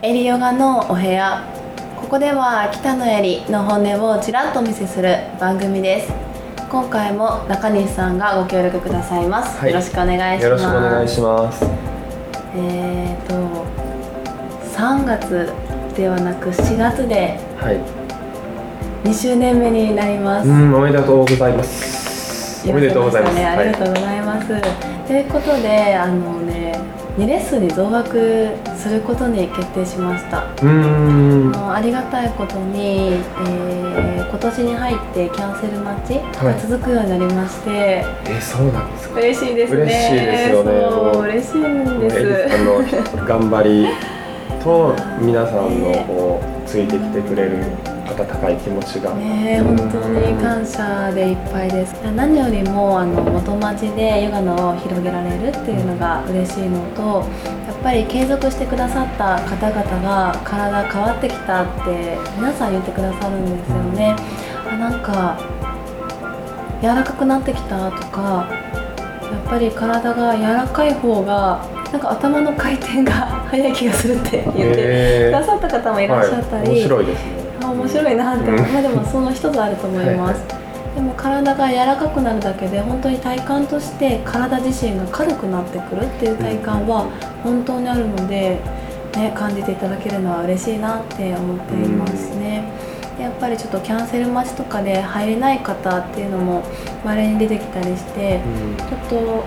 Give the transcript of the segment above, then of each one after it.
エリヨガのお部屋ここでは北野エリの本音をちらっとお見せする番組です今回も中西さんがご協力くださいます、はいよろしくお願いしますよろしくお願いします。えーと3月ではなく7月ではい。2周年目になります、うん、おめでとうございます。おめでとうございます。ね、ありがとうはございます。ということで、あのね、2レッスンに増額することに決定しました。い。うーん。ありがたいことに、えー今年に入ってキャンセル待ちが続くようになりまして、え、そうなんですか？嬉しいですね。嬉しいですよねそう嬉しいんです。エリさんの頑張りと皆さんのこうついてきてくれる温かい気持ちが。ねえ本当に感謝でいっぱいです。何よりもあの元町でヨガのを広げられるっていうのが嬉しいのとやっぱり継続してくださった方々が体変わってきたって皆さん言ってくださるんですよね。あなんか柔らかくなってきたとかやっぱり体が柔らかい方がなんか頭の回転が早い気がするって言ってえ。くださった方もいらっしゃったり、はい、面白いですね。あ面白いなってまあでもその一つあると思います、でも体が柔らかくなるだけで本当に体感として体自身が軽くなってくるっていう体感は本当にあるので、ね、感じていただけるのは嬉しいなって思っていますね、でやっぱりちょっとキャンセル待ちとかで入れない方っていうのも稀に出てきたりしてうん。ちょっと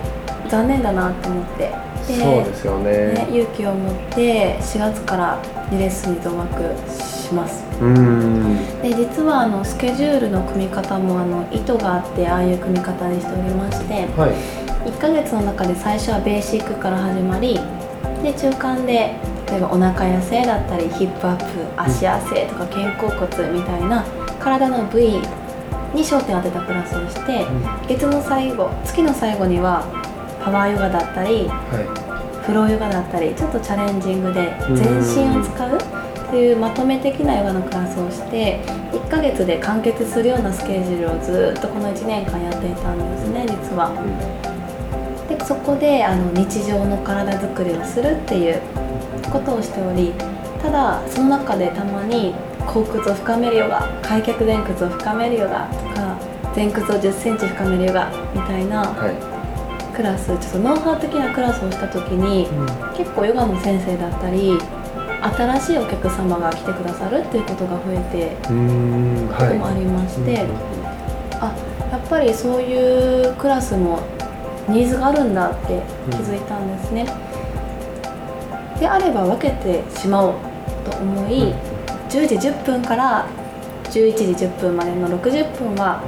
残念だなって思ってでそうですよね。ね、勇気を持って4月から2レッスンに増額しますうーん。で実はあのスケジュールの組み方もあの意図があってああいう組み方にしておりましてはい。1ヶ月の中で最初はベーシックから始まりで中間で例えばお腹痩せだったりヒップアップ足痩せとか肩甲骨みたいな体の部位に焦点を当てたクラスをして月の最後月の最後にはパワーヨガだったりはフローヨガだったりちょっとチャレンジングでうん全身を使うっていうまとめ的なヨガのクラスをして1ヶ月で完結するようなスケジュールをずっとこの1年間やっていたんですね実は。でそこであの日常の体づくりをするっていうことをしておりただその中でたまに後屈を深めるヨガ開脚前屈を深めるヨガとか前屈を1 0センチ深めるヨガみたいなはい。クラスちょっとノウハウ的なクラスをした時に結構ヨガの先生だったり新しいお客様が来てくださるっていうことが増えて。こともありまして、あやっぱりそういうクラスもニーズがあるんだって気づいたんですね、であれば分けてしまおうと思い、10時10分から11時10分までの60分は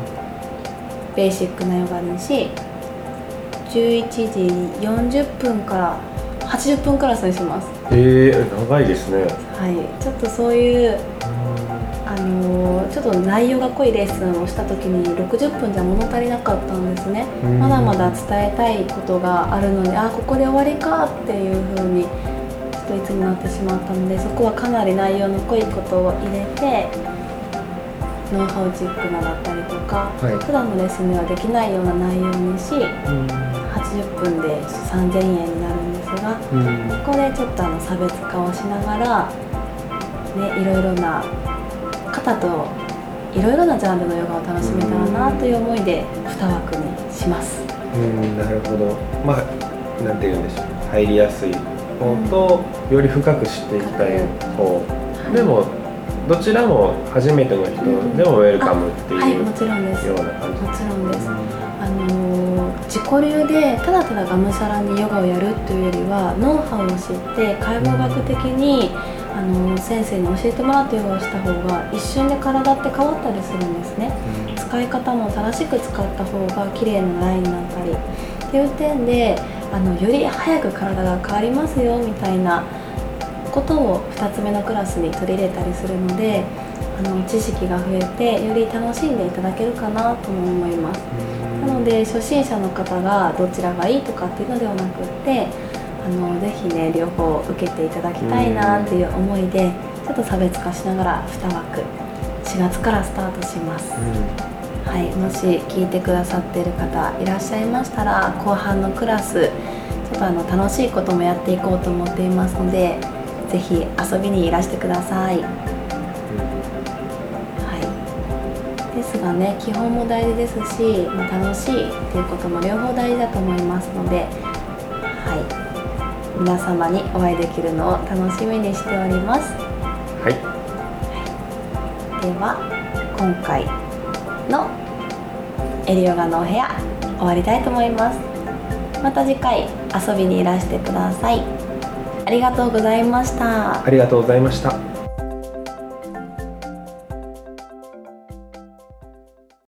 ベーシックなヨガにし11時40分から80分クラスにします。ええ長いですね。はい。ちょっとそういうあのーちょっと内容が濃いレッスンをした時に60分じゃ物足りなかったんですね。うん。まだまだ伝えたいことがあるのであここで終わりかっていう風にちょっといつになってしまったのでそこはかなり内容の濃いことを入れてノウハウチックなだったりとか、はい。普段のレッスンではできないような内容にしうん80分で3000円になるんですがうん。ここでちょっとあの差別化をしながら、ね、いろいろな方といろいろなジャンルのヨガを楽しめたらなという思いで2枠にします。うんなるほど。まあなんて言うんでしょう。入りやすい方と、より深く知っていきたい方、でもどちらも初めての人でもウェルカムっていうはいもちろんです。ような感じ。もちろんです。あのー自己流でただただがむしゃらにヨガをやるというよりはノウハウを知って解剖学的に、あのー先生に教えてもらってヨガをした方が一瞬で体って変わったりするんですね。使い方も正しく使った方が綺麗なラインになったり。っていう点であのより早く体が変わりますよみたいなことを2つ目のクラスに取り入れたりするのであの知識が増えてより楽しんでいただけるかなとも思います。なので初心者の方がどちらがいいとかっていうのではなくってあのぜひね両方受けていただきたいなっていう思いでちょっと差別化しながら2枠4月からスタートします。はい、もし聞いてくださっている方いらっしゃいましたら後半のクラスちょっとあの楽しいこともやっていこうと思っていますのでぜひ遊びにいらしてください、ですがね。基本も大事ですし、まあ、楽しいっていうことも両方大事だと思いますので、はい、皆様にお会いできるのを楽しみにしております。はい。では今回のエリオガのお部屋終わりたいと思います。また次回遊びにいらしてください。ありがとうございました。ありがとうございました